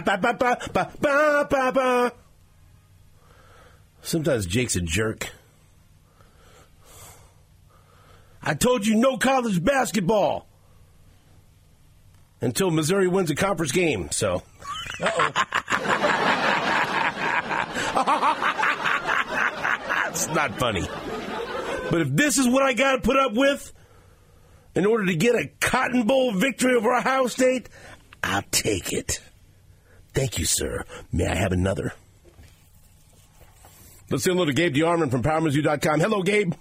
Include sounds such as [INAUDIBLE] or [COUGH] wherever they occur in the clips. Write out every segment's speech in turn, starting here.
ba ba ba ba ba ba ba ba. Sometimes Jake's a jerk. I told you no college basketball until Missouri wins a conference game. So, [LAUGHS] it's not funny. But if this is what I got to put up with in order to get a Cotton Bowl victory over Ohio State, I'll take it. Thank you, sir. May I have another? Let's say hello to Gabe DeArmond from PowerMizzou.com. Hello, Gabe.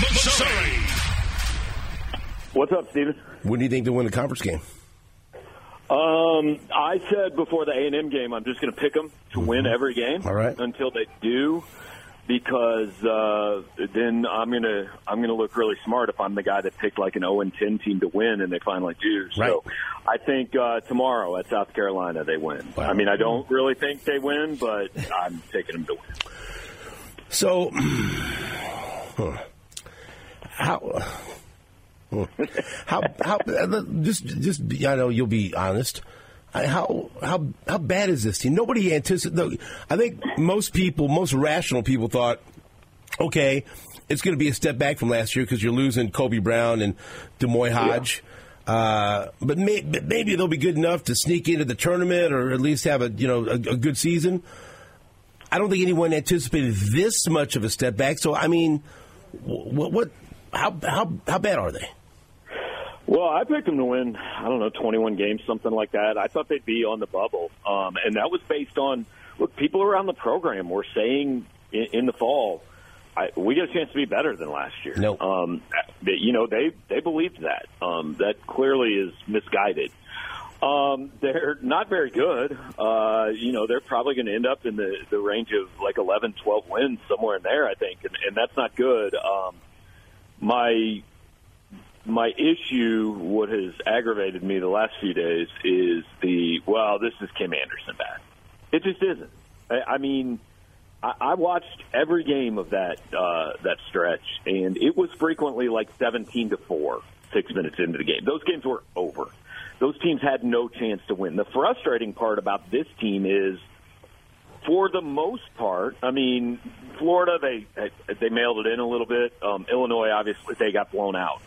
Missouri. What's up, Steven? When do you think they'll win the conference game? Um, I said before the A and M game, I'm just going to pick them to win every game. Mm-hmm. All right. Until they do, because uh, then I'm going to I'm to look really smart if I'm the guy that picked like an 0 and 10 team to win, and they finally do. Right. So I think uh, tomorrow at South Carolina they win. Wow. I mean, I don't really think they win, but I'm taking them to win. So, [CLEARS THROAT] huh. how, how, how, [LAUGHS] just, just, I know you'll be honest. How, how, how bad is this team? Nobody anticipated. I think most people, most rational people thought, okay, it's going to be a step back from last year because you're losing Kobe Brown and D'Moi Hodge. Uh, but, may, but maybe they'll be good enough to sneak into the tournament or at least have a you know a, a good season. I don't think anyone anticipated this much of a step back. So, I mean, what, what how, how, how bad are they? Well, I picked them to win. I don't know, 21 games, something like that. I thought they'd be on the bubble, um, and that was based on look. People around the program were saying in, in the fall, I, we get a chance to be better than last year. No. um, you know they they believed that. Um, that clearly is misguided. Um, they're not very good. Uh, you know, they're probably going to end up in the, the range of like 11, 12 wins, somewhere in there, I think, and, and that's not good. Um, my my issue, what has aggravated me the last few days, is the well, this is Kim Anderson bad. It just isn't. I, I mean, I, I watched every game of that uh, that stretch, and it was frequently like seventeen to four, six minutes into the game. Those games were over. Those teams had no chance to win. The frustrating part about this team is for the most part, I mean, Florida they they mailed it in a little bit. Um, Illinois, obviously, they got blown out.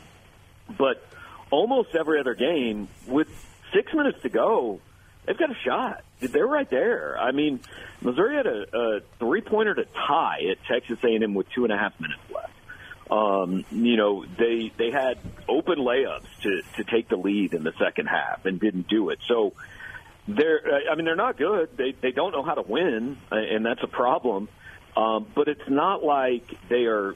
But almost every other game, with six minutes to go, they've got a shot. They're right there. I mean, Missouri had a, a three pointer to tie at Texas A&M with two and a half minutes left. Um, you know, they they had open layups to to take the lead in the second half and didn't do it. So they're I mean they're not good. They they don't know how to win, and that's a problem. Um, but it's not like they are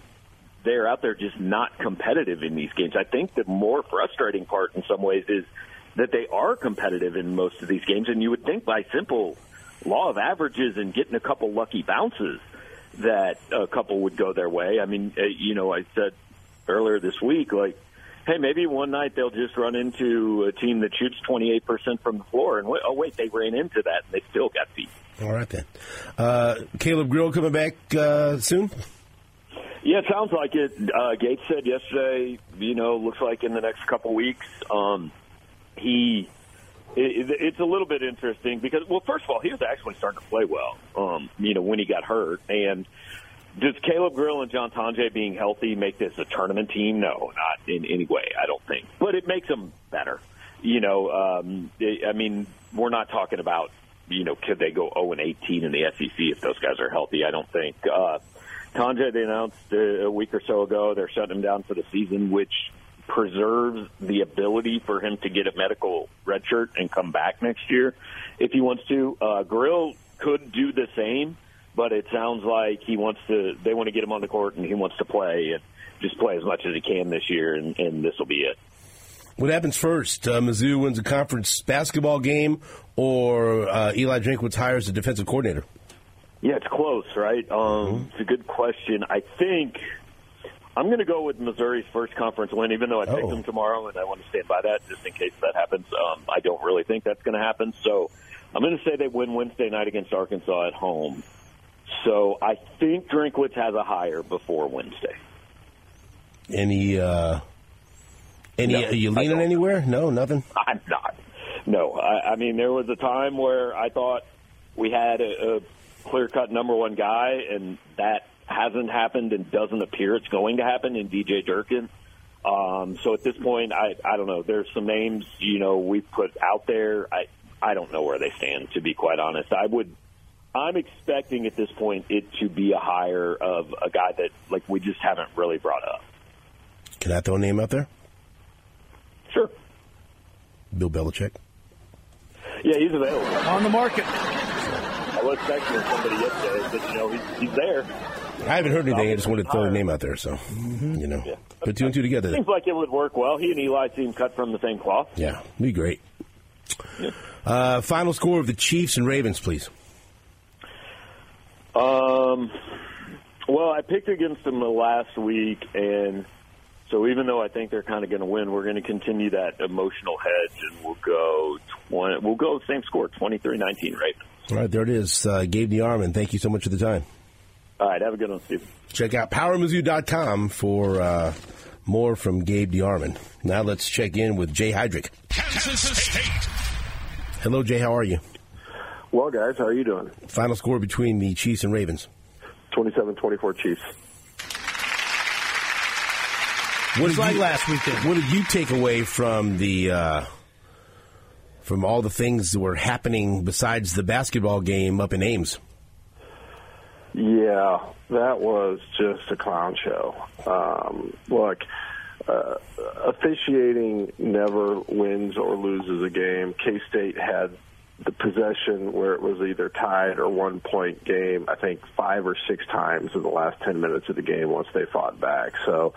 they're out there just not competitive in these games. I think the more frustrating part in some ways is that they are competitive in most of these games, and you would think by simple law of averages and getting a couple lucky bounces that a couple would go their way. I mean, uh, you know, I said earlier this week, like, hey, maybe one night they'll just run into a team that shoots 28% from the floor, and oh wait, they ran into that and they still got beat. All right then. Uh, Caleb Grill coming back uh, soon. Yeah, it sounds like it. Uh, Gates said yesterday, you know, looks like in the next couple weeks, um, he. It, it's a little bit interesting because, well, first of all, he was actually starting to play well, um, you know, when he got hurt. And does Caleb Grill and John Tonje being healthy make this a tournament team? No, not in any way, I don't think. But it makes them better. You know, um, I mean, we're not talking about, you know, could they go 0 and 18 in the SEC if those guys are healthy? I don't think. Uh, Tonje, they announced uh, a week or so ago they're shutting him down for the season, which preserves the ability for him to get a medical red shirt and come back next year if he wants to. Uh, Grill could do the same, but it sounds like he wants to. They want to get him on the court and he wants to play and just play as much as he can this year, and, and this will be it. What happens first? Uh, Mizzou wins a conference basketball game, or uh, Eli Drinkwitz hires a defensive coordinator? Yeah, it's close, right? Um, It's a good question. I think I'm going to go with Missouri's first conference win, even though I picked Oh. them tomorrow, and I want to stand by that just in case that happens. Um, I don't really think that's going to happen, so I'm going to say they win Wednesday night against Arkansas at home. So I think Drinkwitz has a hire before Wednesday. Any? Uh, any? No, are you leaning anywhere? No, nothing. [LAUGHS] I'm not. No, I, I mean there was a time where I thought we had a, a clear-cut number one guy, and that hasn't happened and doesn't appear it's going to happen in DJ Durkin. Um, so at this point, I I don't know. There's some names you know we've put out there. I I don't know where they stand to be quite honest. I would. I'm expecting at this point it to be a hire of a guy that like we just haven't really brought up. Can I throw a name out there? Sure. Bill Belichick. Yeah, he's available. On the market. I was texting somebody yesterday, but you know he's, he's there. I haven't heard anything. I just wanted to throw a name out there. So, you know, Yeah. put two and two together. Seems like it would work well. He and Eli seem cut from the same cloth. Yeah, be great. Uh, final score of the Chiefs and Ravens, please. Um, well, I picked against them the last week, and so even though I think they're kind of going to win, we're going to continue that emotional hedge, and we'll go 20, we'll go same score, 23-19 Ravens. All right, there it is. Uh, Gabe DeArmond, thank you so much for the time. All right, have a good one, Steve. Check out powermizzou.com for uh, more from Gabe DeArmond. Now let's check in with Jay Heidrick. Kansas State. Hello, Jay. How are you? Well, guys, how are you doing? Final score between the Chiefs and Ravens. 27-24 Chiefs. What It's did like you- last weekend. What did you take away from the uh, from all the things that were happening besides the basketball game up in Ames? Yeah, that was just a clown show. Um, look, uh, officiating never wins or loses a game. K State had the possession where it was either tied or one point game, I think five or six times in the last 10 minutes of the game once they fought back. So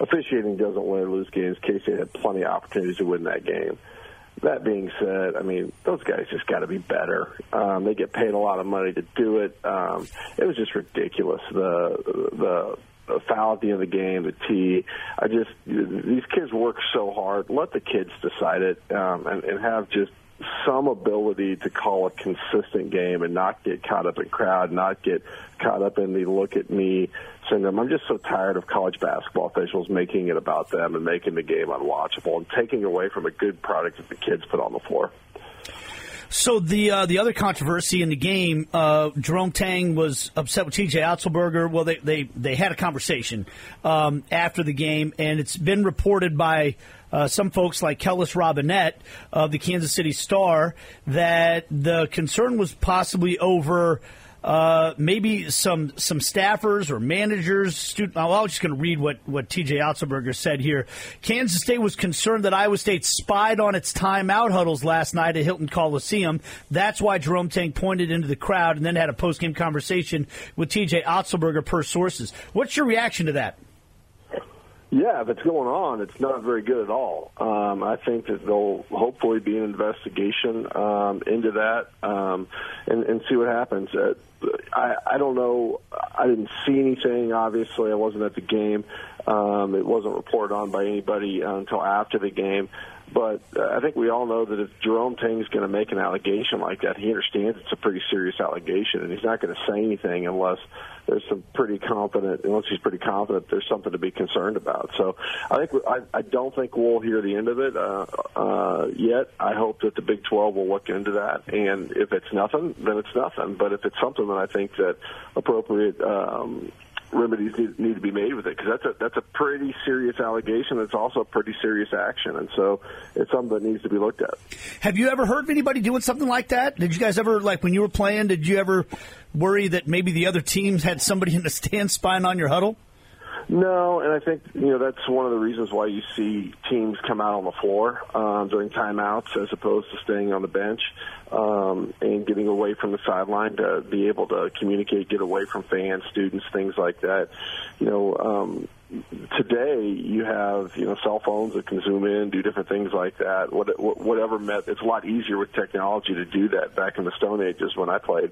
officiating doesn't win or lose games. K State had plenty of opportunities to win that game. That being said, I mean, those guys just got to be better. Um, they get paid a lot of money to do it. Um, it was just ridiculous. The the the foul at the end of the game, the tee. I just these kids work so hard. Let the kids decide it um, and, and have just some ability to call a consistent game and not get caught up in crowd, not get caught up in the look at me syndrome. I'm just so tired of college basketball officials making it about them and making the game unwatchable and taking away from a good product that the kids put on the floor. So the uh, the other controversy in the game, uh, Jerome Tang was upset with T.J. Otzelberger. Well, they they, they had a conversation um, after the game, and it's been reported by uh, some folks like Kellis Robinette of the Kansas City Star that the concern was possibly over. Uh, maybe some some staffers or managers. Student, well, I was just going to read what what T.J. Otzelberger said here. Kansas State was concerned that Iowa State spied on its timeout huddles last night at Hilton Coliseum. That's why Jerome Tang pointed into the crowd and then had a post game conversation with T.J. Otzelberger per sources. What's your reaction to that? Yeah, if it's going on, it's not very good at all. Um, I think that there'll hopefully be an investigation um, into that um, and, and see what happens. Uh, I, I don't know. I didn't see anything. Obviously, I wasn't at the game. Um, it wasn't reported on by anybody uh, until after the game. But uh, I think we all know that if Jerome Tang is going to make an allegation like that, he understands it's a pretty serious allegation, and he's not going to say anything unless there's some pretty confident, unless he's pretty confident there's something to be concerned about. So I think I, I don't think we'll hear the end of it uh, uh, yet. I hope that the Big 12 will look into that, and if it's nothing, then it's nothing. But if it's something, then I think that appropriate. Um, remedies need, need to be made with it because that's a that's a pretty serious allegation. It's also a pretty serious action, and so it's something that needs to be looked at. Have you ever heard of anybody doing something like that? Did you guys ever, like when you were playing, did you ever worry that maybe the other teams had somebody in the [LAUGHS] stand spying on your huddle? No, and I think you know that's one of the reasons why you see teams come out on the floor um, during timeouts as opposed to staying on the bench um, and getting away from the sideline to be able to communicate, get away from fans, students, things like that. You know, um, today you have you know cell phones that can zoom in, do different things like that. What, whatever met, it's a lot easier with technology to do that. Back in the Stone Ages when I played,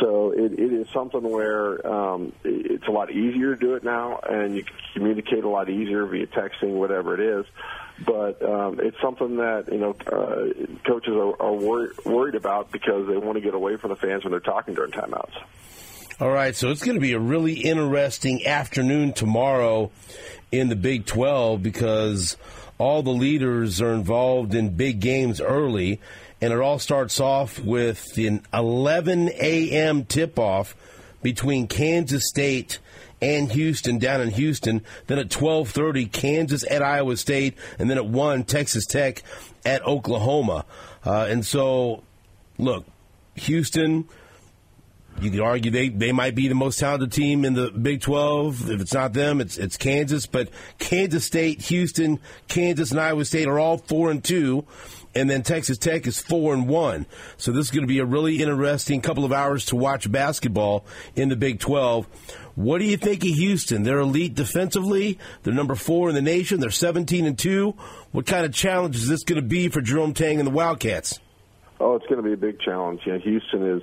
so it, it is something where um, it's a lot easier to do it now, and you can communicate a lot easier via texting, whatever it is. But um, it's something that you know uh, coaches are, are wor- worried about because they want to get away from the fans when they're talking during timeouts. All right, so it's going to be a really interesting afternoon tomorrow in the Big 12 because all the leaders are involved in big games early, and it all starts off with an 11 a.m. tip off between Kansas State and Houston down in Houston. Then at 12:30, Kansas at Iowa State, and then at one, Texas Tech at Oklahoma. Uh, and so, look, Houston. You could argue they, they might be the most talented team in the Big 12. If it's not them, it's it's Kansas. But Kansas State, Houston, Kansas, and Iowa State are all four and two, and then Texas Tech is four and one. So this is going to be a really interesting couple of hours to watch basketball in the Big 12. What do you think of Houston? They're elite defensively. They're number four in the nation. They're 17 and two. What kind of challenge is this going to be for Jerome Tang and the Wildcats? Oh, it's going to be a big challenge. Yeah, Houston is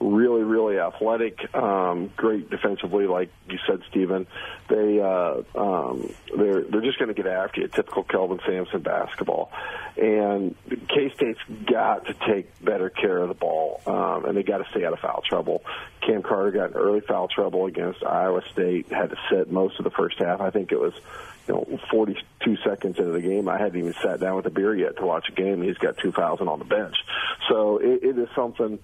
really, really athletic, um, great defensively, like you said, Stephen. They uh, um, they're they're just going to get after you. Typical Kelvin Sampson basketball, and K State's got to take better care of the ball, um, and they got to stay out of foul trouble. Cam Carter got in early foul trouble against Iowa State, had to sit most of the first half. I think it was you know, 42 seconds into the game, I hadn't even sat down with a beer yet to watch a game. He's got 2,000 on the bench. So it, it is something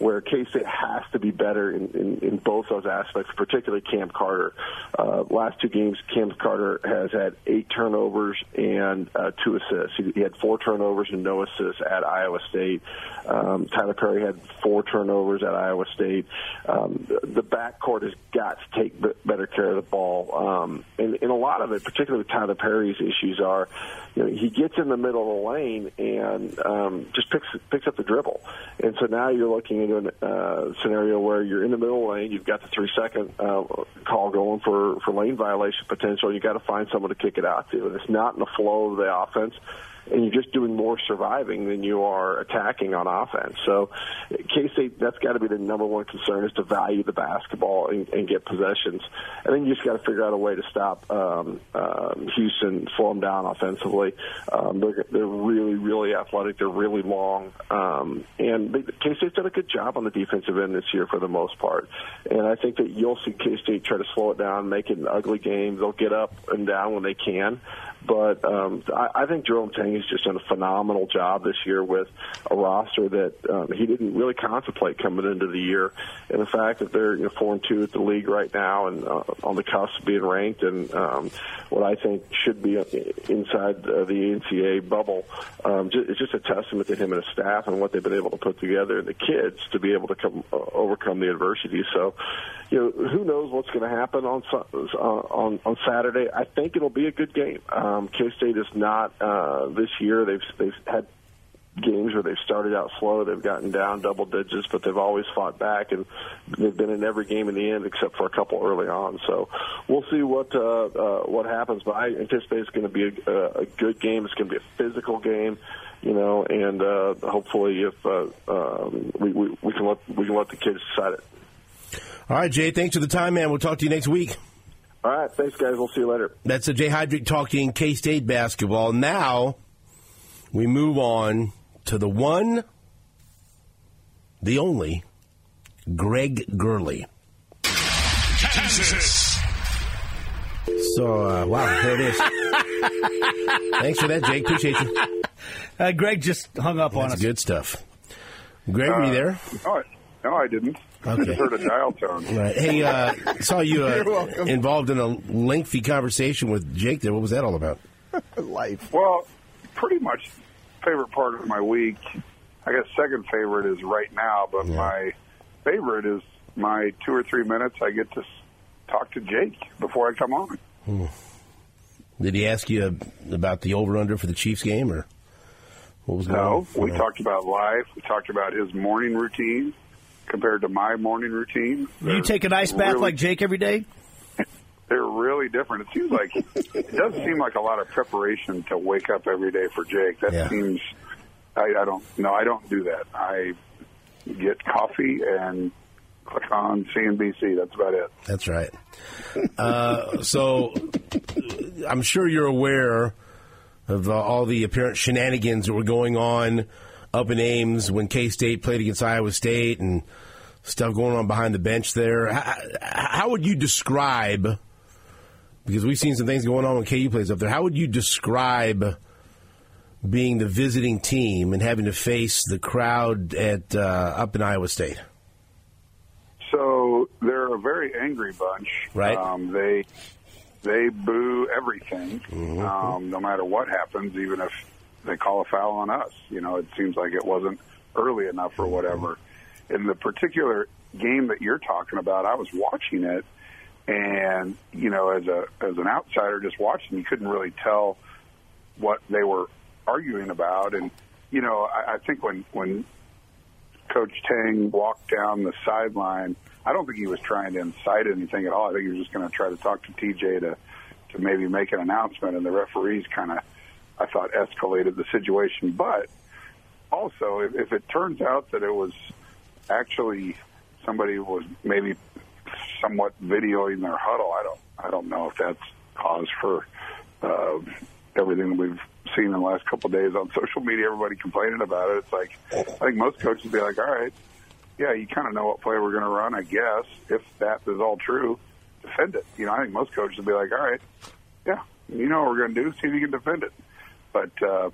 where K State has to be better in, in, in both those aspects, particularly Cam Carter. Uh, last two games, Cam Carter has had eight turnovers and uh, two assists. He, he had four turnovers and no assists at Iowa State. Um, Tylor Perry had four turnovers at Iowa State. Um, the, backcourt has got to take b- better care of the ball. Um, and, and a lot of it, particularly with Tylor Perry's issues, are you know, he gets in the middle of the lane and um, just picks picks up the dribble. And so now you're looking into a uh, scenario where you're in the middle lane, you've got the three second uh, call going for for lane violation potential. You got to find someone to kick it out to, and it's not in the flow of the offense and you're just doing more surviving than you are attacking on offense. So, K State, that's got to be the number one concern is to value the basketball and, and get possessions. And then you just got to figure out a way to stop um, uh, Houston, slow them down offensively. Um, they're, they're really, really athletic. They're really long. Um, and K State's done a good job on the defensive end this year for the most part. And I think that you'll see K State try to slow it down, make it an ugly game. They'll get up and down when they can. But um, I, I think Jerome Tang has just done a phenomenal job this year with a roster that um, he didn't really contemplate coming into the year. And the fact that they're you know, four and two at the league right now and uh, on the cusp of being ranked, and um, what I think should be inside the NCAA bubble, um, just, it's just a testament to him and his staff and what they've been able to put together, and the kids to be able to come uh, overcome the adversity. So, you know, who knows what's going to happen on uh, on on Saturday? I think it'll be a good game. Um, K State is not uh, this year. They've they've had games where they've started out slow, they've gotten down double digits, but they've always fought back, and they've been in every game in the end except for a couple early on. So we'll see what uh, uh, what happens. But I anticipate it's going to be a, a good game. It's going to be a physical game you know, and uh, hopefully, if uh, um, we, we, we can let we can let the kids decide it. All right, Jay. Thanks for the time, man. We'll talk to you next week. All right. Thanks, guys. We'll see you later. That's a Jay Heidrick talking K State basketball. Now we move on to the one, the only, Greg Gurley. Kansas. So, uh, wow, there it is. Thanks for that, Jake. Appreciate you. Uh, Greg just hung up on us. good stuff. Greg, were you there? No, I, no, I didn't. Okay. just heard a dial tone. Right. Hey, uh, saw you uh, involved in a lengthy conversation with Jake there. What was that all about? [LAUGHS] Life. Well, pretty much favorite part of my week. I guess second favorite is right now, but my favorite is my two or three minutes I get to talk to Jake before I come on. Hmm. Did he ask you about the over/under for the Chiefs game, or what was going No, on? we talked about life. We talked about his morning routine compared to my morning routine. You take an ice bath really- like Jake every day? [LAUGHS] They're really different. It seems like it does seem like a lot of preparation to wake up every day for Jake. That Yeah. seems. I, I don't. No, I don't do that. I get coffee and click on CNBC. That's about it. That's right. Uh, so I'm sure you're aware of uh, all the apparent shenanigans that were going on up in Ames when K State played against Iowa State and stuff going on behind the bench there. How, how would you describe because we've seen some things going on when KU plays up there. How would you describe being the visiting team and having to face the crowd at uh, up in Iowa State? So they're a very angry bunch. Right. Um, they they boo everything, um, no matter what happens, even if they call a foul on us. You know, it seems like it wasn't early enough or whatever. In the particular game that you're talking about, I was watching it, and you know, as a as an outsider just watching, you couldn't really tell what they were arguing about. And you know, I, I think when when Coach Tang walked down the sideline, I don't think he was trying to incite anything at all. I think he was just going to try to talk to TJ to to maybe make an announcement, and the referees kind of, I thought, escalated the situation. But also, if, if it turns out that it was actually somebody was maybe somewhat videoing their huddle, I don't, I don't know if that's cause for uh, everything we've seen in the last couple of days on social media. Everybody complaining about it. It's like I think most coaches would be like, "All right, yeah, you kind of know what play we're going to run, I guess. If that is all true, defend it. You know, I think most coaches would be like, all right, yeah, you know what we're going to do. See if you can defend it. But uh,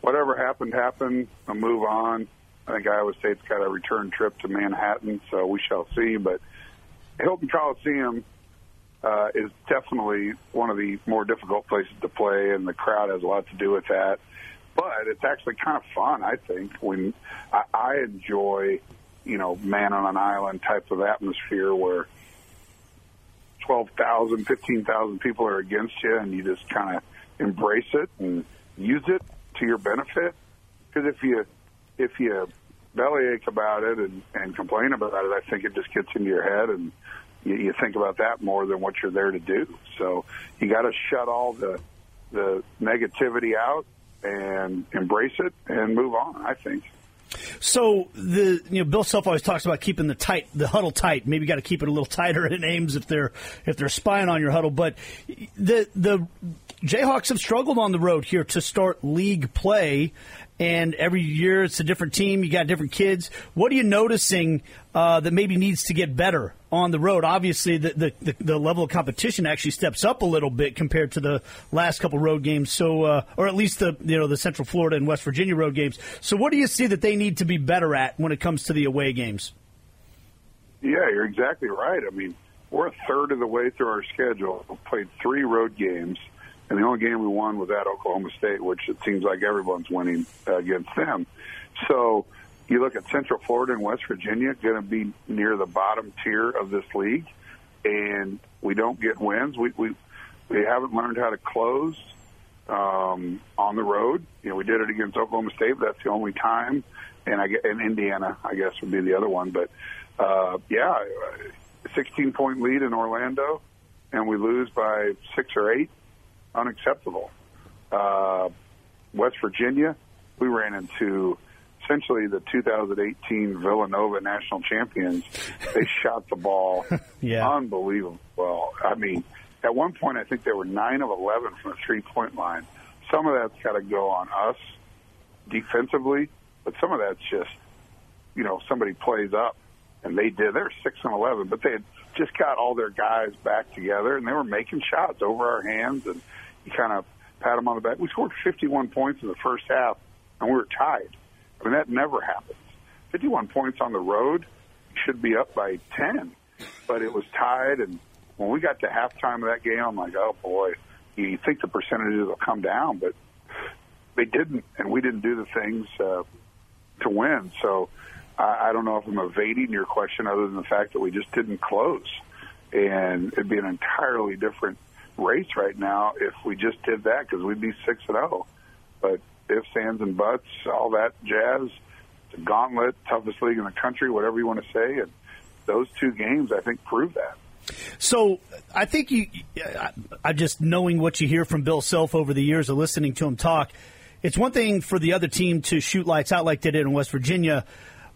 whatever happened, happened. I'll move on. I think Iowa State's got a return trip to Manhattan, so we shall see. But Hilton Coliseum uh, is definitely one of the more difficult places to play, and the crowd has a lot to do with that. But it's actually kind of fun, I think. When I, I enjoy you know, man on an island type of atmosphere where 12,000, 15,000 people are against you and you just kind of embrace it and use it to your benefit. Because if you, if you bellyache about it and, and complain about it, I think it just gets into your head and you, you think about that more than what you're there to do. So you got to shut all the, the negativity out and embrace it and move on, I think. So the you know Bill Self always talks about keeping the tight the huddle tight. Maybe you got to keep it a little [LAUGHS] tighter at Ames if they're if they're spying on your huddle. But the the Jayhawks have struggled on the road here to start league play, and every year it's a different team. You got different kids. What are you noticing uh, that maybe needs to get better on the road? Obviously, the, the, the, level of competition actually steps up a little bit compared to the last couple road games. So, uh, or at least the you know the Central Florida and West Virginia road games. So, what do you see that they need to be better at when it comes to the away games? Yeah, you're exactly right. I mean, we're a third of the way through our schedule. We played three road games and the only game we won was at Oklahoma State, which it seems like everyone's winning against them. So you look at Central Florida and West Virginia, going to be near the bottom tier of this league, and we don't get wins. We we we haven't learned how to close um, on the road. You know, we did it against Oklahoma State, but that's the only time. And I and Indiana, I guess, would be the other one. But uh, yeah, 16 point lead in Orlando, and we lose by six or eight unacceptable. Uh, West Virginia, we ran into essentially the 2018 Villanova national champions. They [LAUGHS] shot the ball yeah. unbelievable well. I mean, at one point, I think they were 9 of 11 from the three point line. Some of that's got to go on us defensively, but some of that's just, you know, somebody plays up, and they did. They're 6 and 11, but they had just got all their guys back together, and they were making shots over our hands and – you kind of pat them on the back. We scored 51 points in the first half, and we were tied. I mean, that never happens. 51 points on the road should be up by 10, but it was tied. And when we got to halftime of that game, I'm like, oh boy, you think the percentages will come down, but they didn't, and we didn't do the things uh, to win. So I, I don't know if I'm evading your question, other than the fact that we just didn't close, and it'd be an entirely different race right now if we just did that because we'd be six and zero. But ifs, ands, and buts, all that jazz, the gauntlet, toughest league in the country, whatever you want to say, and those two games I think prove that. So I think you, I just knowing what you hear from Bill Self over the years of listening to him talk. It's one thing for the other team to shoot lights out like they did in West Virginia,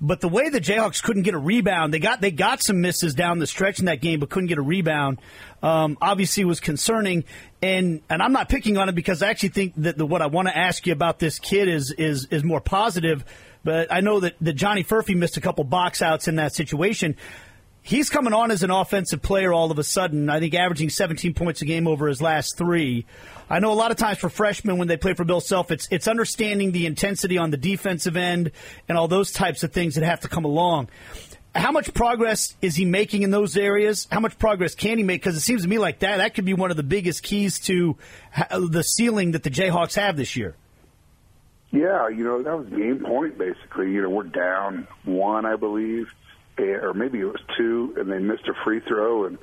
but the way the Jayhawks couldn't get a rebound, they got they got some misses down the stretch in that game, but couldn't get a rebound. Um, obviously, was concerning. And and I'm not picking on it because I actually think that the, what I want to ask you about this kid is is is more positive. But I know that, that Johnny Furphy missed a couple box outs in that situation. He's coming on as an offensive player all of a sudden. I think averaging 17 points a game over his last three. I know a lot of times for freshmen when they play for Bill Self, it's it's understanding the intensity on the defensive end and all those types of things that have to come along. How much progress is he making in those areas? How much progress can he make? Because it seems to me like that that could be one of the biggest keys to the ceiling that the Jayhawks have this year. Yeah, you know that was game point basically. You know we're down one, I believe, or maybe it was two, and they missed a free throw, and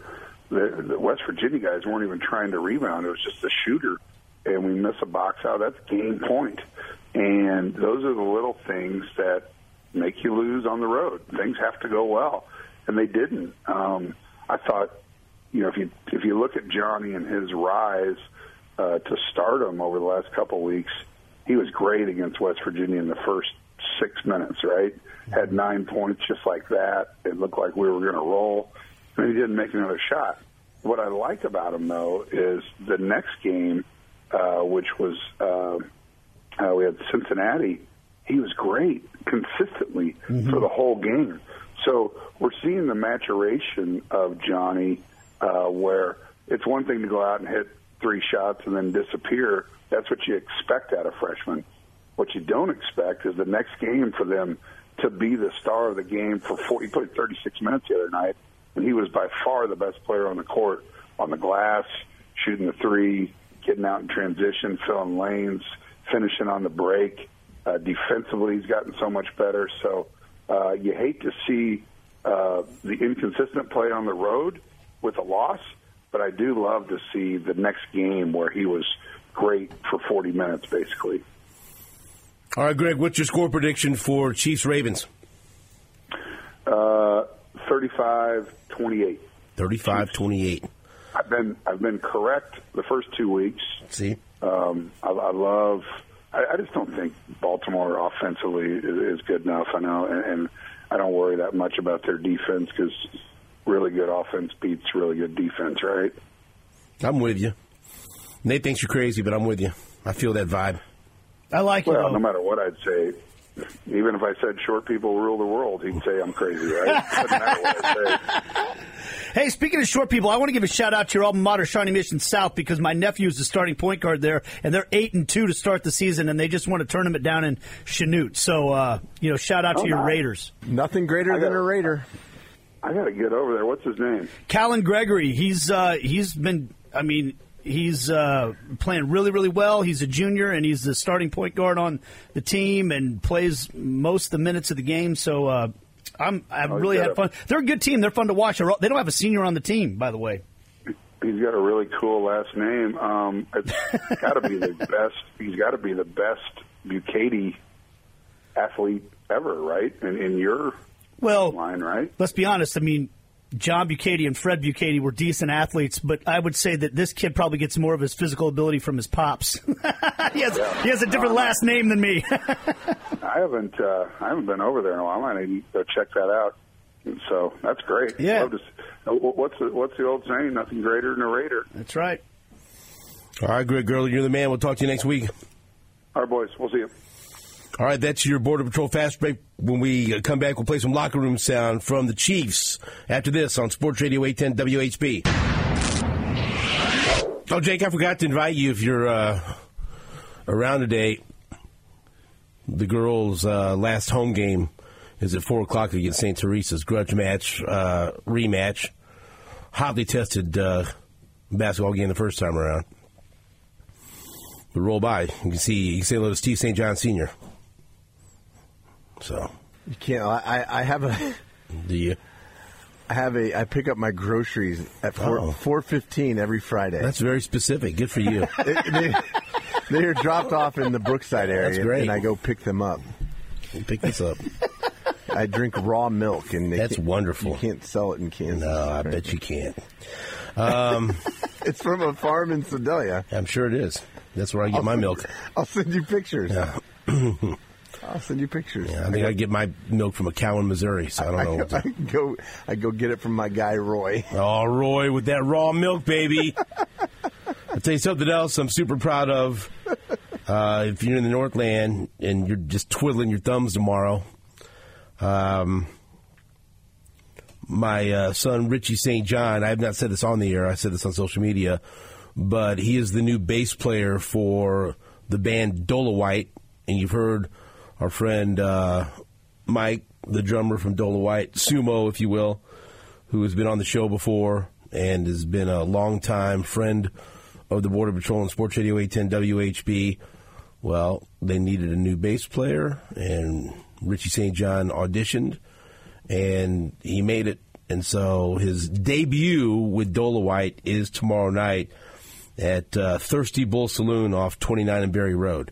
the, the West Virginia guys weren't even trying to rebound. It was just a shooter, and we miss a box out. That's game point, and those are the little things that make you lose on the road. Things have to go well, and they didn't. Um, I thought, you know, if you if you look at Johnny and his rise uh, to stardom over the last couple weeks, he was great against West Virginia in the first six minutes. Right, had nine points just like that. It looked like we were going to roll, and he didn't make another shot. What I like about him though is the next game, uh, which was uh, uh, we had Cincinnati he was great consistently mm-hmm. for the whole game. So we're seeing the maturation of Johnny, uh, where it's one thing to go out and hit three shots and then disappear. That's what you expect out of freshmen. What you don't expect is the next game for them to be the star of the game for 40, he played 36 minutes the other night, and he was by far the best player on the court, on the glass, shooting the three, getting out in transition, filling lanes, finishing on the break. Uh, defensively, he's gotten so much better. So uh, you hate to see uh, the inconsistent play on the road with a loss, but I do love to see the next game where he was great for 40 minutes, basically. All right, Greg, what's your score prediction for Chiefs Ravens? Uh, 35 28. 35 28. I've been I've been correct the first two weeks. See, um, I, I love I, I just don't think Baltimore offensively is, is good enough. I know, and, and I don't worry that much about their defense because really good offense beats really good defense, right? I'm with you. Nate thinks you're crazy, but I'm with you. I feel that vibe. I like well, it. Well, no matter what I'd say, even if I said short people rule the world, he'd say I'm crazy, right? Doesn't matter what I say. [LAUGHS] Hey, speaking of short people, I want to give a shout out to your alma mater, Shawnee Mission South, because my nephew is the starting point guard there, and they're eight and two to start the season, and they just won a tournament down in Chanute. So, uh, you know, shout out oh, to your nice. Raiders. Nothing greater gotta, than a Raider. I got to get over there. What's his name? Callan Gregory. He's uh, he's been. I mean, he's uh, playing really, really well. He's a junior, and he's the starting point guard on the team, and plays most of the minutes of the game. So. Uh, I'm, I've oh, really had fun. They're a good team. They're fun to watch. They don't have a senior on the team, by the way. He's got a really cool last name. Um, it's [LAUGHS] got to be the best. He's got to be the best Bukaty athlete ever, right? In, in your well line, right? Let's be honest. I mean, John Bukaty and Fred Bukaty were decent athletes, but I would say that this kid probably gets more of his physical ability from his pops. [LAUGHS] he, has, yeah. he has a different last name than me. [LAUGHS] I haven't uh, I haven't been over there in a while. I need to go check that out. So that's great. Yeah. To, what's the, what's the old saying? Nothing greater than a Raider. That's right. All right, Greg Gurley, you're the man. We'll talk to you next week. All right, boys. We'll see you. All right, that's your Border Patrol Fast Break. When we come back, we'll play some locker room sound from the Chiefs after this on Sports Radio 810 WHB. Oh, Jake, I forgot to invite you if you're uh, around today. The girls' uh, last home game is at 4 o'clock against St. Teresa's grudge match, uh, rematch. Hotly tested uh, basketball game the first time around. But roll by. You can see, hello to Steve St. John Sr. So you can't. I, I have a. Do you? I have a. I pick up my groceries at four four fifteen every Friday. That's very specific. Good for you. [LAUGHS] they, they are dropped off in the Brookside area, That's great. and I go pick them up. Pick this up. I drink raw milk, and that's wonderful. You can't sell it in Kansas. No, I right? bet you can't. [LAUGHS] Um, it's from a farm in Sedalia. I'm sure it is. That's where I get I'll my send, milk. I'll send you pictures. Yeah. [CLEARS THROAT] I'll send you pictures. Yeah, I think I get my milk from a cow in Missouri, so I don't [LAUGHS] I, know. I, I go, I go get it from my guy Roy. [LAUGHS] Oh, Roy, with that raw milk, baby. [LAUGHS] I'll tell you something else. I'm super proud of. Uh, if you're in the Northland and you're just twiddling your thumbs tomorrow, um, my uh, son Richie St. John. I have not said this on the air. I said this on social media, but he is the new bass player for the band Dolowhite, and you've heard our friend uh, Mike, the drummer from Dolowhite, Sumo, if you will, who has been on the show before and has been a longtime friend of the Border Patrol and Sports Radio 810 WHB. Well, they needed a new bass player, and Richie St. John auditioned, and he made it. And so his debut with Dolowhite is tomorrow night at uh, Thirsty Bull Saloon off 29 and Barry Road.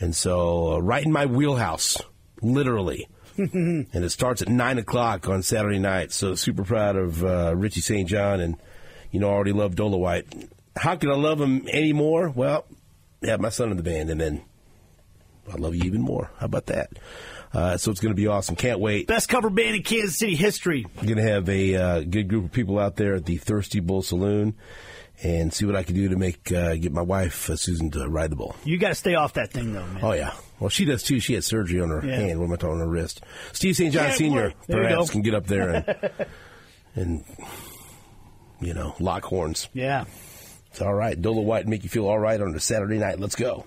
And so, uh, right in my wheelhouse, literally. [LAUGHS] and it starts at 9 o'clock on Saturday night. So, super proud of uh, Richie St. John and, you know, I already love Dolowhite. How can I love him anymore? Well, yeah, my son in the band, and then I love you even more. How about that? Uh, so it's going to be awesome. Can't wait. Best cover band in Kansas City history. Going to have a uh, good group of people out there at the Thirsty Bull Saloon, and see what I can do to make uh, get my wife uh, Susan to ride the bull. You got to stay off that thing, though, man. Oh yeah. Well, she does too. She had surgery on her Yeah. hand. What am I talking? On her wrist. Steve St. John Senior work. There you perhaps can get up there and [LAUGHS] and you know lock horns. Yeah. It's all right. Dolo White make you feel all right on a Saturday night. Let's go.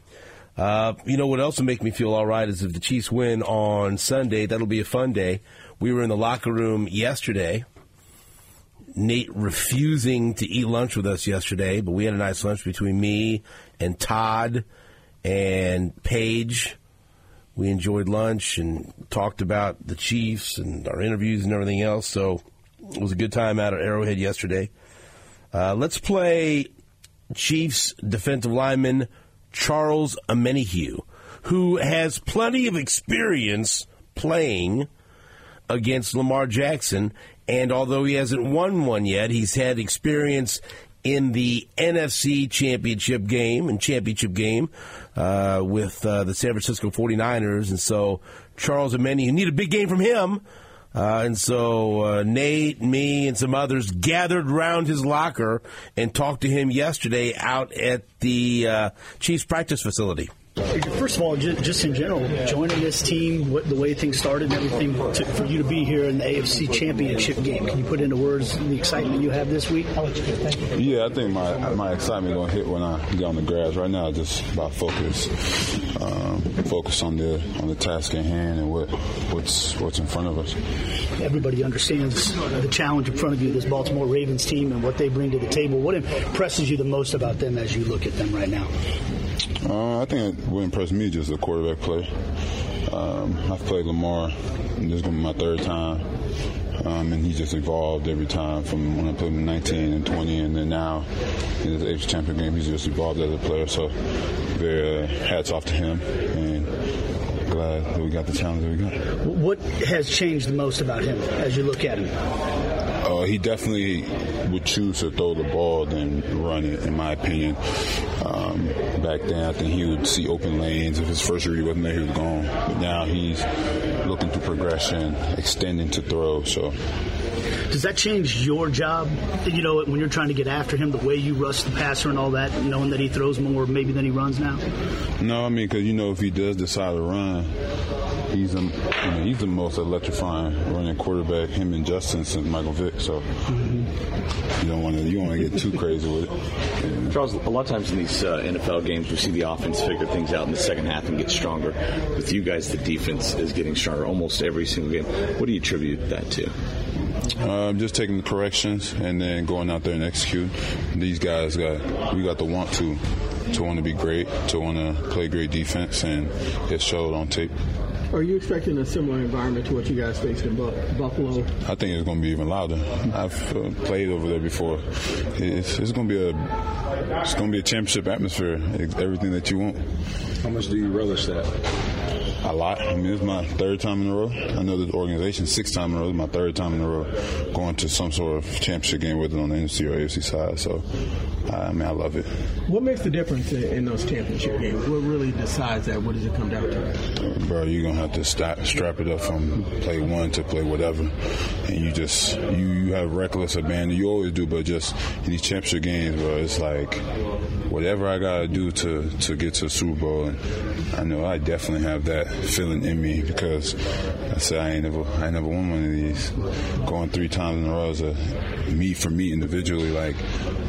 Uh, you know what else will make me feel all right is if the Chiefs win on Sunday. That'll be a fun day. We were in the locker room yesterday. Nate refusing to eat lunch with us yesterday, but we had a nice lunch between me and Todd and Paige. We enjoyed lunch and talked about the Chiefs and our interviews and everything else. So it was a good time out at Arrowhead yesterday. Uh, let's play Chiefs defensive lineman Charles Omenihu, who has plenty of experience playing against Lamar Jackson. And although he hasn't won one yet, he's had experience in the NFC championship game and championship game uh, with uh, the San Francisco 49ers. And so Charles Ameni, you need a big game from him. Uh, and so uh, Nate, me, and some others gathered round his locker and talked to him yesterday out at the uh, Chiefs practice facility. First of all, ju- just in general, joining this team, what, the way things started and everything, to, for you to be here in the AFC Championship game, can you put into words the excitement you have this week? Yeah, I think my my excitement gonna hit when I get on the grass. Right now, just about focus, um, focus on the on the task at hand and what what's what's in front of us. Everybody understands the challenge in front of you, this Baltimore Ravens team, and what they bring to the table. What impresses you the most about them as you look at them right now? Uh, I think what impressed me just the quarterback play. Um, I've played Lamar. and This is gonna be my third time. Um, and he just evolved every time from when I played him in 19 and 20, and then now in his AFC championship game, he's just evolved as a player. So, very uh, hats off to him, and glad that we got the challenge that we got. What has changed the most about him as you look at him? Uh, he definitely would choose to throw the ball than run it, in my opinion. Um, back then, I think he would see open lanes. If his first read wasn't there, he was gone. But now he's looking to progression, extending to throw. So Does that change your job? You know, when you're trying to get after him, the way you rush the passer and all that, knowing that he throws more maybe than he runs now? No, I mean, because you know, if he does decide to run, he's a, I mean, he's the most electrifying running quarterback. Him and Justin since Michael Vick. So you don't want to you don't want to get too crazy with it. Charles, a lot of times in these uh, NFL games, we see the offense figure things out in the second half and get stronger. With you guys, the defense is getting stronger almost every single game. What do you attribute that to? Um, just taking the corrections and then going out there and execute. These guys got we got the want to to want to be great, to want to play great defense, and it showed on tape. Are you expecting a similar environment to what you guys faced in Buffalo? I think it's going to be even louder. I've uh, played over there before. It's, it's going to be a it's going to be a championship atmosphere. It's everything that you want. How much do you relish that? A lot. I mean, it's my third time in a row. I know the organization six time in a row. It's my third time in a row going to some sort of championship game, whether on the NFC or AFC side. So, I mean, I love it. What makes the difference in, in those championship games? What really decides that? What does it come down to? bro, you're gonna have to strap, strap it up from play one to play whatever, and you just you you have reckless abandon. You always do, but just in these championship games, bro, it's like whatever I gotta do to to get to the Super Bowl, and I know I definitely have that feeling in me because I said I ain't never I never won one of these. going three times in a row as a me for me individually. Like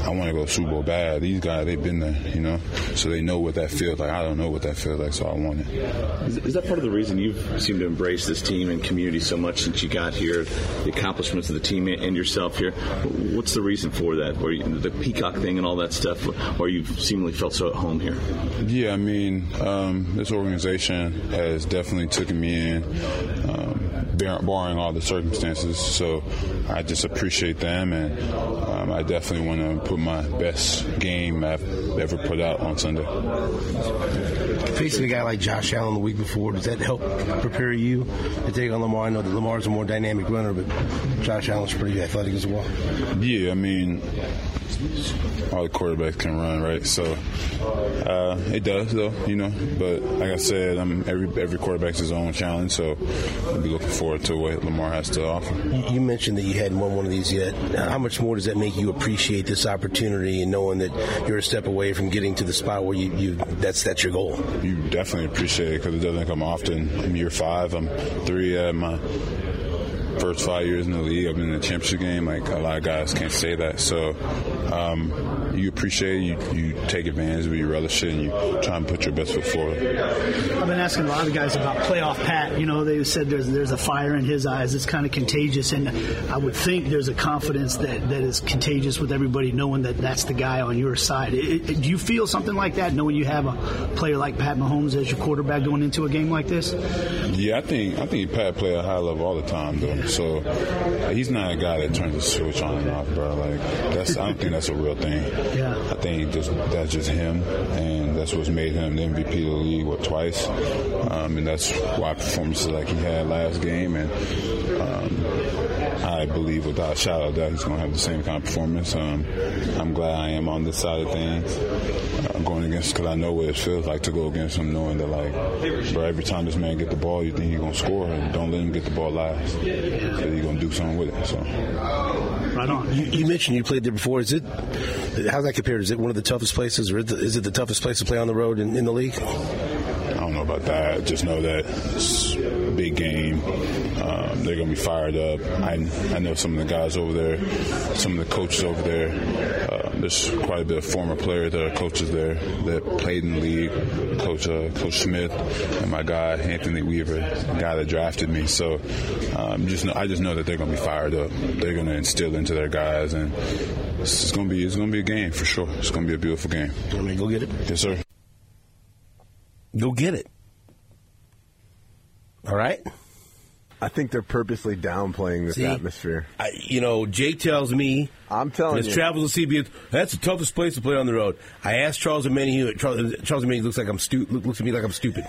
I want to go Super Bowl bad. These guys, they've been there, you know, so they know what that feels like. I don't know what that feels like, so I want it. Is, is that part of the reason you've seemed to embrace this team and community so much since you got here? The accomplishments of the team and yourself here. What's the reason for that? You, the peacock thing and all that stuff, or you've seemingly felt so at home here? Yeah, I mean, um, this organization has definitely taken me in, um, bar- barring all the circumstances. So I just appreciate them, and um, I definitely want to put my best game I've ever put out on Sunday. Facing a guy like Josh Allen the week before, does that help prepare you to take on Lamar? I know that Lamar's a more dynamic runner, but Josh Allen's pretty athletic as well. Yeah, I mean, all the quarterbacks can run, right? So uh, it does, though, you know. But like I said, every every quarterback's his own challenge, so I'll be looking forward to what Lamar has to offer. You mentioned that you hadn't won one of these yet. How much more does that make you appreciate this opportunity and knowing that you're a step away from getting to the spot where you, you that's that's your goal? You definitely appreciate it because it doesn't come often. I'm year five. I'm three at my first five years in the league. I've been in the championship game. Like a lot of guys can't say that. So um, you appreciate it. You, you take advantage of it. You relish it, and you try and put your best foot forward. I've been asking a lot of guys about playoff Pat. You know, they said there's there's a fire in his eyes. It's kind of contagious, and I would think there's a confidence that, that is contagious with everybody knowing that that's the guy on your side. It, it- do you feel something like that, knowing you have a player like Pat Mahomes as your quarterback going into a game like this? Yeah, I think I think Pat play at a high level all the time, though. So he's not a guy that turns the switch on and off, bro. Like that's I don't think that's a real thing. Yeah. I think just that's just him, and that's what's made him the MVP of the league what twice, um, and that's why performances like he had last game, and um, I believe without a shadow of doubt he's going to have the same kind of performance. Um, I'm glad I am on this side of things, uh, going against because I know what it feels like to go against him, knowing that like, bro, every time this man get the ball, you think he's going to score, and don't let him get the ball last, he's going to do something with it. So. Right on. You, you mentioned you played there before. Is it how's that compared? Is it one of the toughest places, or is it the toughest place to play on the road in, in the league? I don't know about that. Just know that it's a big game. Um, they're going to be fired up. I, I know some of the guys over there, some of the coaches over there. Uh, there's quite a bit of former players that are coaches there that played in the league. Coach uh, Coach Smith and my guy Anthony Weaver, the guy that drafted me. So um, just know, I just know that they're going to be fired up. They're going to instill into their guys, and it's going to be it's going to be a game for sure. It's going to be a beautiful game. I mean, go get it. Yes, sir. Go get it. All right. I think they're purposely downplaying this See, atmosphere. I, you know, Jake tells me. I'm telling his you. travels to CBS. That's the toughest place to play on the road. I asked Charles Omenihu. Charles, Charles Omenihu looks like I'm stu- looks at me like I'm stupid.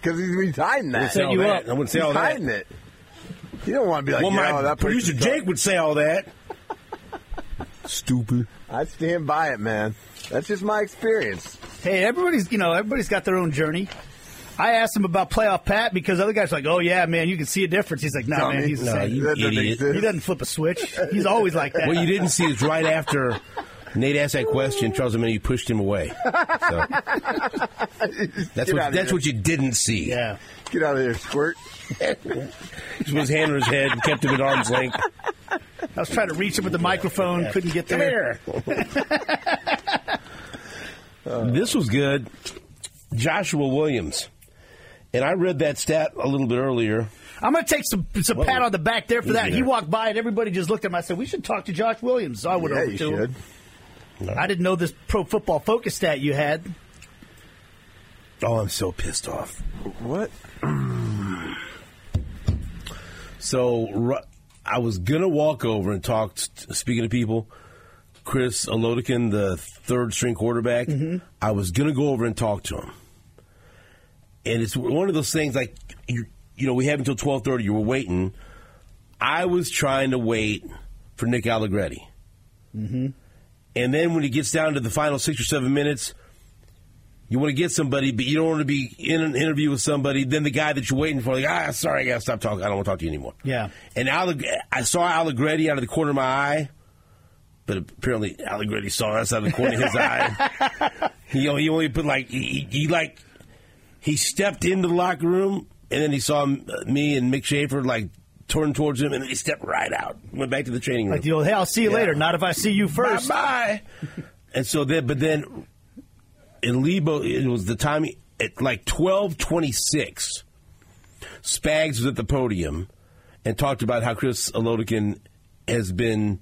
Because he's, he's hiding I that. wouldn't say all that. I wouldn't say he's all that. hiding it. You don't want to be like, well, yeah, my that producer. Jake would say all that. Stupid. I'd stand by it, man. That's just my experience. Hey, everybody's you know everybody's got their own journey. I asked him about playoff Pat because other guys are like, oh yeah, man, you can see a difference. He's like, no, Tell man, me. he's the No, same. you That doesn't idiot. He doesn't flip a switch. He's always like that. What you didn't see is right after Nate asked that question, Charles Omenihu pushed him away. So [LAUGHS] that's Get what that's what you didn't see. Yeah. Get out of here, squirt. [LAUGHS] he put his hand on his head and kept him at arm's length. I was trying to reach him with the microphone, couldn't get Come there. [LAUGHS] this was good. Joshua Williams. And I read that stat a little bit earlier. I'm going to take some some Whoa. pat on the back there for that. Easy He walked by and everybody just looked at him. I said, we should talk to Josh Williams. So I went Yeah, over you to him. I didn't know this pro football focus stat you had. Oh, I'm so pissed off. What? [CLEARS THROAT] So I was gonna walk over and talk. t- Speaking of people, Chris Oladokun, the third string quarterback, mm-hmm. I was gonna go over and talk to him. And it's one of those things like you, you know, we have until twelve thirty. You were waiting. I was trying to wait for Nick Allegretti, Mm-hmm. and then when it gets down to the final six or seven minutes. You want to get somebody, but you don't want to be in an interview with somebody. Then the guy that you're waiting for, like, ah, sorry, I got to stop talking. I don't want to talk to you anymore. Yeah. And Alleg- I saw Allegretti out of the corner of my eye, but apparently Allegretti saw us out of the corner of his eye. [LAUGHS] He only, he only put like he, he, he like he stepped into the locker room and then he saw me and Mick Schaefer like turned towards him, and he stepped right out. Went back to the training room. Like the old, hey, I'll see you Yeah. later. Not if I see you first. Bye bye. [LAUGHS] and so then, but then in Lebo, it was the time at like twelve twenty six. Spags was at the podium and talked about how Chris Oladokun has been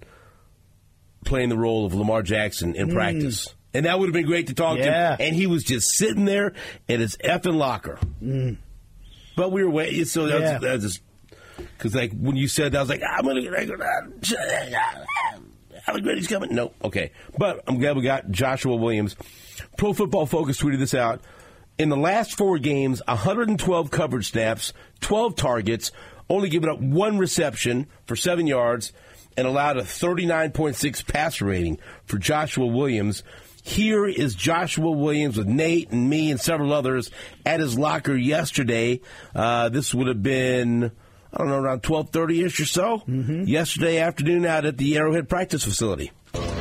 playing the role of Lamar Jackson in Mm. practice. And that would have been great to talk Yeah. to him. And he was just sitting there in his effing locker. Mm. But we were waiting. So that Yeah. was, that was just because, like, when you said that, I was like, I'm going to. Allegretti's coming. No, okay. But I'm glad we got Joshua Williams. Pro Football Focus tweeted this out. In the last four games, 112 coverage snaps, 12 targets, only giving up one reception for seven yards, and allowed a 39.6 passer rating for Joshua Williams. Here is Joshua Williams with Nate and me and several others at his locker yesterday. Uh, this would have been, I don't know, around 1230-ish or so. Yesterday afternoon out at the Arrowhead practice facility.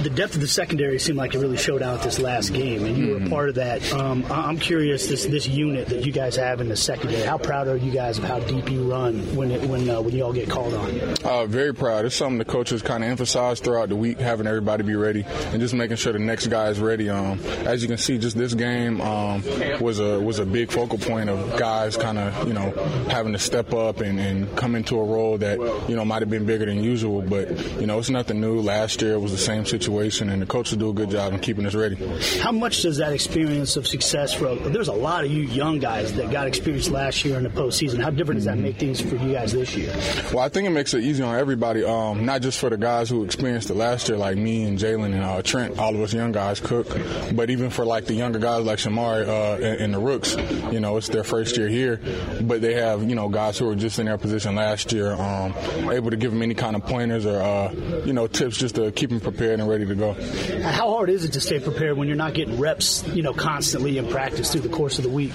The depth of the secondary seemed like it really showed out this last game, and you were a part of that. Um, I'm curious this this unit that you guys have in the secondary. How proud are you guys of how deep you run when it, when uh, when you all get called on? Uh, very proud. It's something the coaches kind of emphasized throughout the week, having everybody be ready and just making sure the next guy is ready. Um, as you can see, just this game um, was a was a big focal point of guys kind of you know having to step up and, and come into a role that you know might have been bigger than usual, but you know it's nothing new. Last year it was the same situation, and the coaches do a good job in keeping us ready. How much does that experience of success for? There's a lot of you young guys that got experience last year in the postseason. How different does that make things for you guys this year? Well, I think it makes it easy on everybody, um, not just for the guys who experienced it last year, like me and Jaylen and uh, Trent, all of us young guys, Cook, but even for like the younger guys like Chamarri uh, and, and the Rooks, you know, it's their first year here, but they have, you know, guys who were just in their position last year, um, able to give them any kind of pointers or, uh, you know, tips just to keep them prepared and ready to go. How hard is it to stay prepared when you're not getting reps, you know, constantly in practice through the course of the week?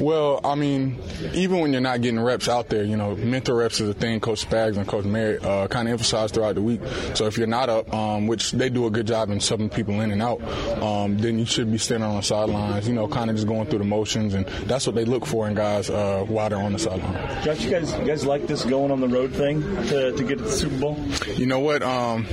Well, I mean, even when you're not getting reps out there, you know, mental reps is a thing Coach Spags and Coach Merritt uh, kind of emphasize throughout the week. So if you're not up, um, which they do a good job in subbing people in and out, um, then you should be standing on the sidelines, you know, kind of just going through the motions, and that's what they look for in guys uh, while they're on the sideline. Josh, you guys, you guys like this going on the road thing to, to get to the Super Bowl? You know what? Um,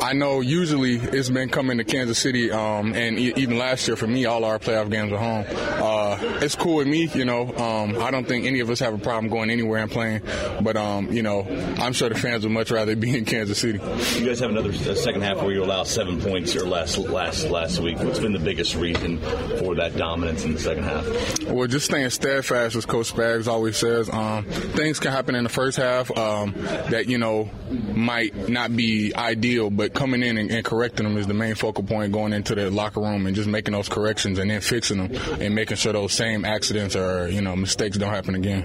I know usually it's been coming to Kansas City, um, and e- even last year for me, all our playoff games are home. Uh, it's cool with me, you know. Um, I don't think any of us have a problem going anywhere and playing, but um, you know, I'm sure the fans would much rather be in Kansas City. You guys have another second half where you allow seven points or less last last week. What's been the biggest reason for that dominance in the second half? Well, just staying steadfast, as Coach Spags always says. Um, things can happen in the first half um, that you know might not be ideal, but coming in and, and correcting them is the main focal point. Going into the locker room and just making those corrections and then fixing them and making sure those same accidents or you know mistakes don't happen again.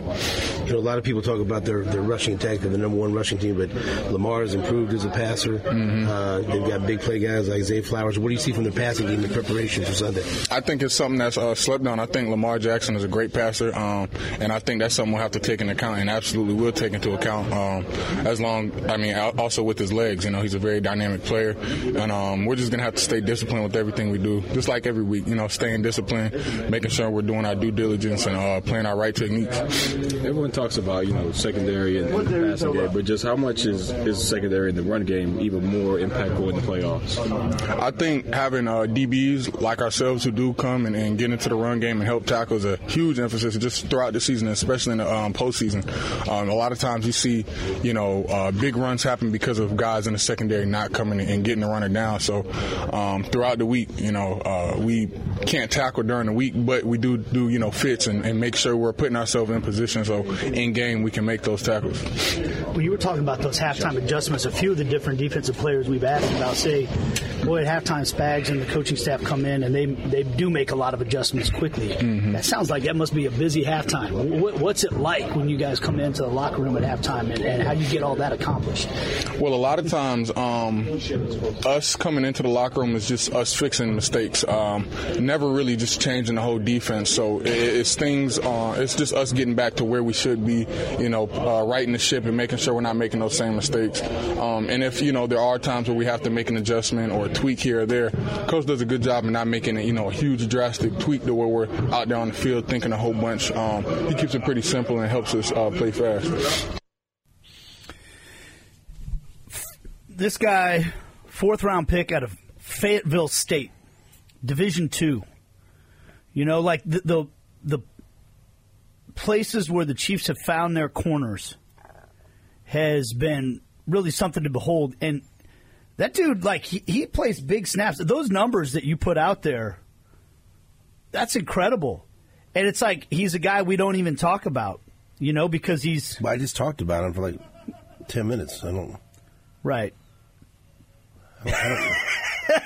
You know, a lot of people talk about their, their rushing attack. They're the number one rushing team, but Lamar has improved as a passer. Uh, they've got big play guys like Zay Flowers. What do you see from the passing game in preparation for Sunday? I think it's something that's uh, slept on. I think Lamar Jackson is a great passer, um, and I think that's something we'll have to take into account, and absolutely will take into account. Um, as long, I mean, also with his legs, you know, he's a very dynamic player, and um, we're just gonna have to stay disciplined with everything we do, just like every week. You know, staying disciplined, making sure we're doing our due diligence and uh, playing our right techniques. Everyone talks about you know secondary and, and the passing game, but just how much is is secondary in the run game even more impactful in the playoffs? I think having uh, DBs like ourselves who do come and, and get into the run game and help tackle is a huge emphasis just throughout the season, especially in the um, postseason. Um, a lot of times you see, you know, uh, big runs happen because of guys in the secondary not coming and getting the runner down. So um, throughout the week, you know, uh, we can't tackle during the week, but we do do you know fits and, and make sure we're putting ourselves in position so in game we can make those tackles. When you were talking about those halftime adjustments, a few of the different defensive players we've asked about say, boy, at halftime, Spags and the coaching staff come in and they they do make a lot of adjustments quickly. That sounds like that must be a busy halftime. What, what's it like when you guys come into the locker room at halftime and, and how you get all that accomplished? Well, a lot of times, um, us coming into the locker room is just us fixing mistakes. Um, never really just changing the whole defense. So it, it's things. Uh, it's just us getting back to where we should be. You know, uh, righting the ship and making sure we're not making those same mistakes. Um, and if you know there are times where we have to make an adjustment or a tweak here or there, coach does a good job of not making it. You know, a huge drastic tweak to where we're out there on the field thinking a whole bunch. Um, he keeps it pretty simple and helps us uh, play fast. this guy, fourth round pick out of Fayetteville State, Division two. You know, like the, the the places where the Chiefs have found their corners has been really something to behold. And that dude, like he, he plays big snaps. Those numbers that you put out there, that's incredible. And it's like he's a guy we don't even talk about, you know, because he's. Well, I just talked about him for like ten minutes. I don't. Right. I don't,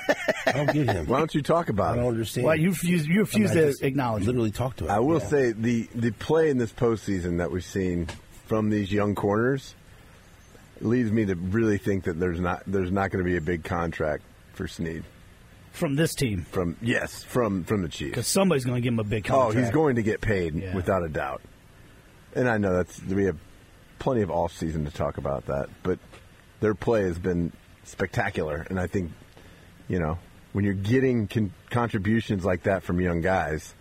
I don't, get him. Why don't you talk about it? I don't understand. Well, you refuse, you refuse I mean, to just acknowledge. it. Literally talked to him. I will Yeah. say the the play in this postseason that we've seen from these young corners leads me to really think that there's not there's not going to be a big contract for Sneed from this team. From yes, from from the Chiefs. Because somebody's going to give him a big contract. Oh, he's going to get paid Yeah. without a doubt. And I know that's we have plenty of off season to talk about that, but their play has been spectacular, and I think you know when you're getting con- contributions like that from young guys,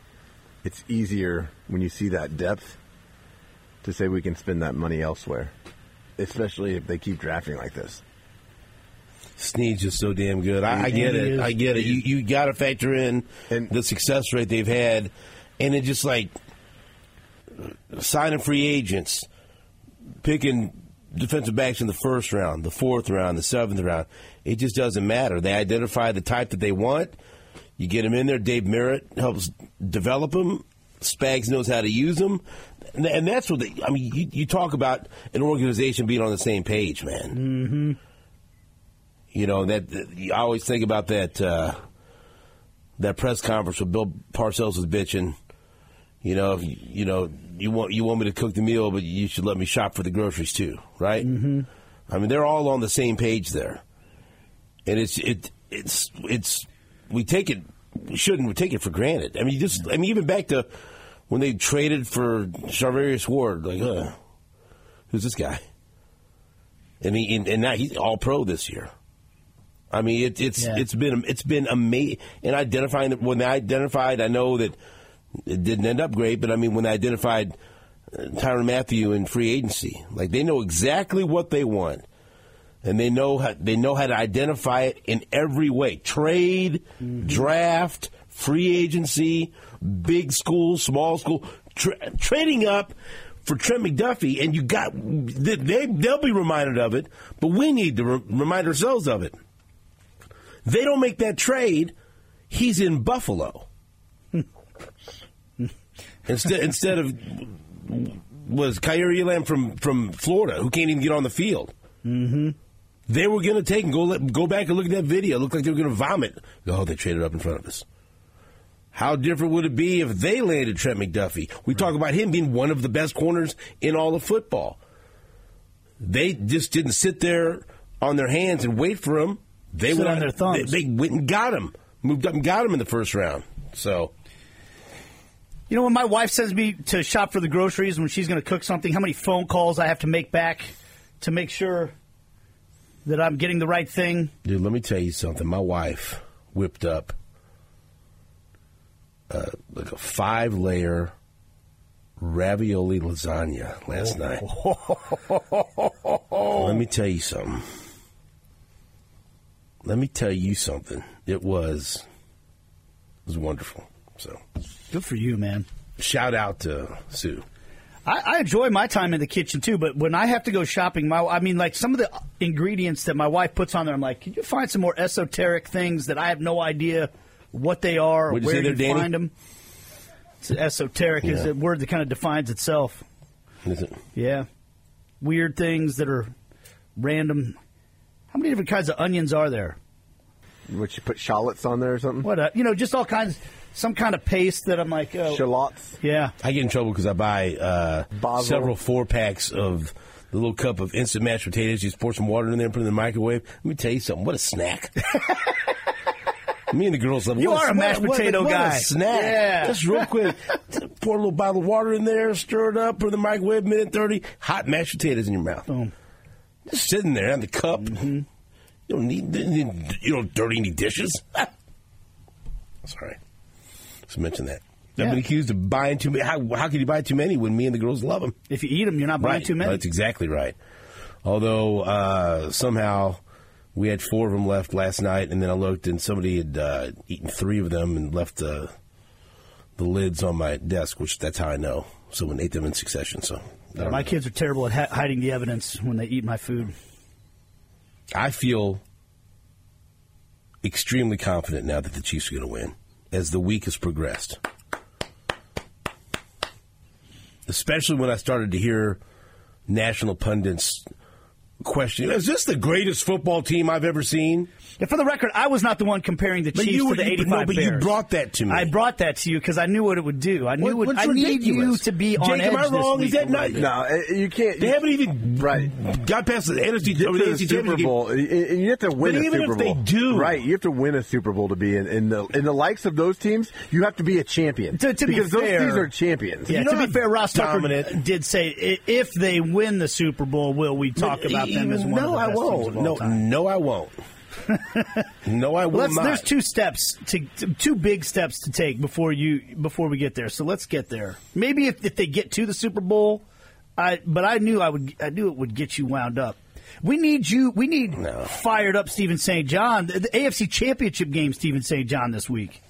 it's easier when you see that depth to say we can spend that money elsewhere, especially if they keep drafting like this. Sneed's just so damn good. I, I get it. I get it. You you got to factor in the success rate they've had, and it just like signing free agents, picking defensive backs in the first round, the fourth round, the seventh round. It just doesn't matter. They identify the type that they want. You get them in there. Dave Merritt helps develop them. Spags knows how to use them, and, that's what they. I mean, you, you talk about an organization being on the same page, man. Mm-hmm. You know that you always think about that uh, that press conference where Bill Parcells was bitching. You know, you know, you want you want me to cook the meal, but you should let me shop for the groceries too, right? Mm-hmm. I mean, they're all on the same page there, and it's it it's it's we take it we shouldn't we take it for granted. I mean, just I mean, even back to when they traded for Charvarius Ward, like, uh, who's this guy? And he and, and now he's all pro this year. I mean, it, it's Yeah. it's been it's been amazing. And identifying when they identified, I know that it didn't end up great, but I mean, when they identified uh, Tyrann Mathieu in free agency, like they know exactly what they want, and they know how they know how to identify it in every way: trade, draft, free agency, big school, small school, tra- trading up. For Trent McDuffie, and you got they they'll be reminded of it, but we need to re- remind ourselves of it. They don't make that trade. He's in Buffalo. Instead, instead of was Kaiir Elam from from Florida, who can't even get on the field. Mm-hmm. They were going to take and go let, go back and look at that video. It looked like they were going to vomit. Oh, they traded up in front of us. How different would it be if they landed Trent McDuffie? We talk about him being one of the best corners in all of football. They just didn't sit there on their hands and wait for him. They Sit went on their thumbs. They, they went and got him, moved up and got him in the first round. So You know, when my wife sends me to shop for the groceries when she's going to cook something, how many phone calls I have to make back to make sure that I'm getting the right thing? Dude, let me tell you something. My wife whipped up uh, like a five layer ravioli lasagna last night. [LAUGHS] let me tell you something. Let me tell you something. It was it was wonderful. So Good for you, man. shout out to Sue. I, I enjoy my time in the kitchen too, but when I have to go shopping, my I mean, like some of the ingredients that my wife puts on there, I'm like, can you find some more esoteric things that I have no idea what they are or What'd where say there, you Danny? find them? It's esoteric is a word that kind of defines itself. Is it? Yeah, weird things that are random. How many different kinds of onions are there? What you put shallots on there or something? What uh, you know, just all kinds, some kind of paste that I'm like, oh, Shallots. yeah. I get in trouble because I buy uh, several four packs of the little cup of instant mashed potatoes. You just pour some water in there and put it in the microwave. Let me tell you something. What a snack! [LAUGHS] Me and the girls love. You what are a what mashed what potato what guy. A snack. Yeah. Just real quick. [LAUGHS] pour a little bottle of water in there, stir it up, put it in the microwave. Minute thirty, hot mashed potatoes in your mouth. Boom. Just sitting there in the cup. Mm-hmm. You don't need. You don't dirty any dishes. [LAUGHS] Sorry. Just mention that. I've Yeah. been accused of buying too many. How, how can you buy too many when me and the girls love them? If you eat them, you're not buying Right. too many. That's exactly right. Although uh, somehow We had four of them left last night, and then I looked, and somebody had uh, eaten three of them and left the the lids on my desk, which that's how I know someone ate them in succession. So My know. kids are terrible at hi- hiding the evidence when they eat my food. I feel extremely confident now that the Chiefs are going to win as the week has progressed. Especially when I started to hear national pundits question: Is this the greatest football team I've ever seen? And for the record, I was not the one comparing the But Chiefs you were- to the you- 85 no, but you brought that to me. I brought that to you because I knew what it would do. I knew What- what, what's I need you to be on Jake, edge am I this wrong? week Is that not- No, eh, you can't. They you- haven't even right. got past the NFC, Get or to the the Super Bowl, game. and and you have to win But a even Super if they do- right? You have to win a Super Bowl to be in, in the in the likes of those teams. You have to be a champion To, to be because fair, those teams are champions. Yeah, You know to be fair, Ross Tucker did say if they win the Super Bowl, will we talk But about them as one no, I won't. teams of all no, time? no, I won't. [LAUGHS] no, I will let's, not. there's two steps to, to- two big steps to take before you before we get there. So let's get there. Maybe if, if they get to the Super Bowl, I but I knew I would I knew it would get you wound up. We need you. We need fired up Steven St. John. The, the AFC Championship game, Steven St. John this week.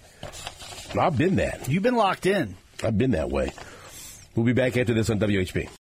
I've been that. You've been locked in. I've been that way. We'll be back after this on WHB.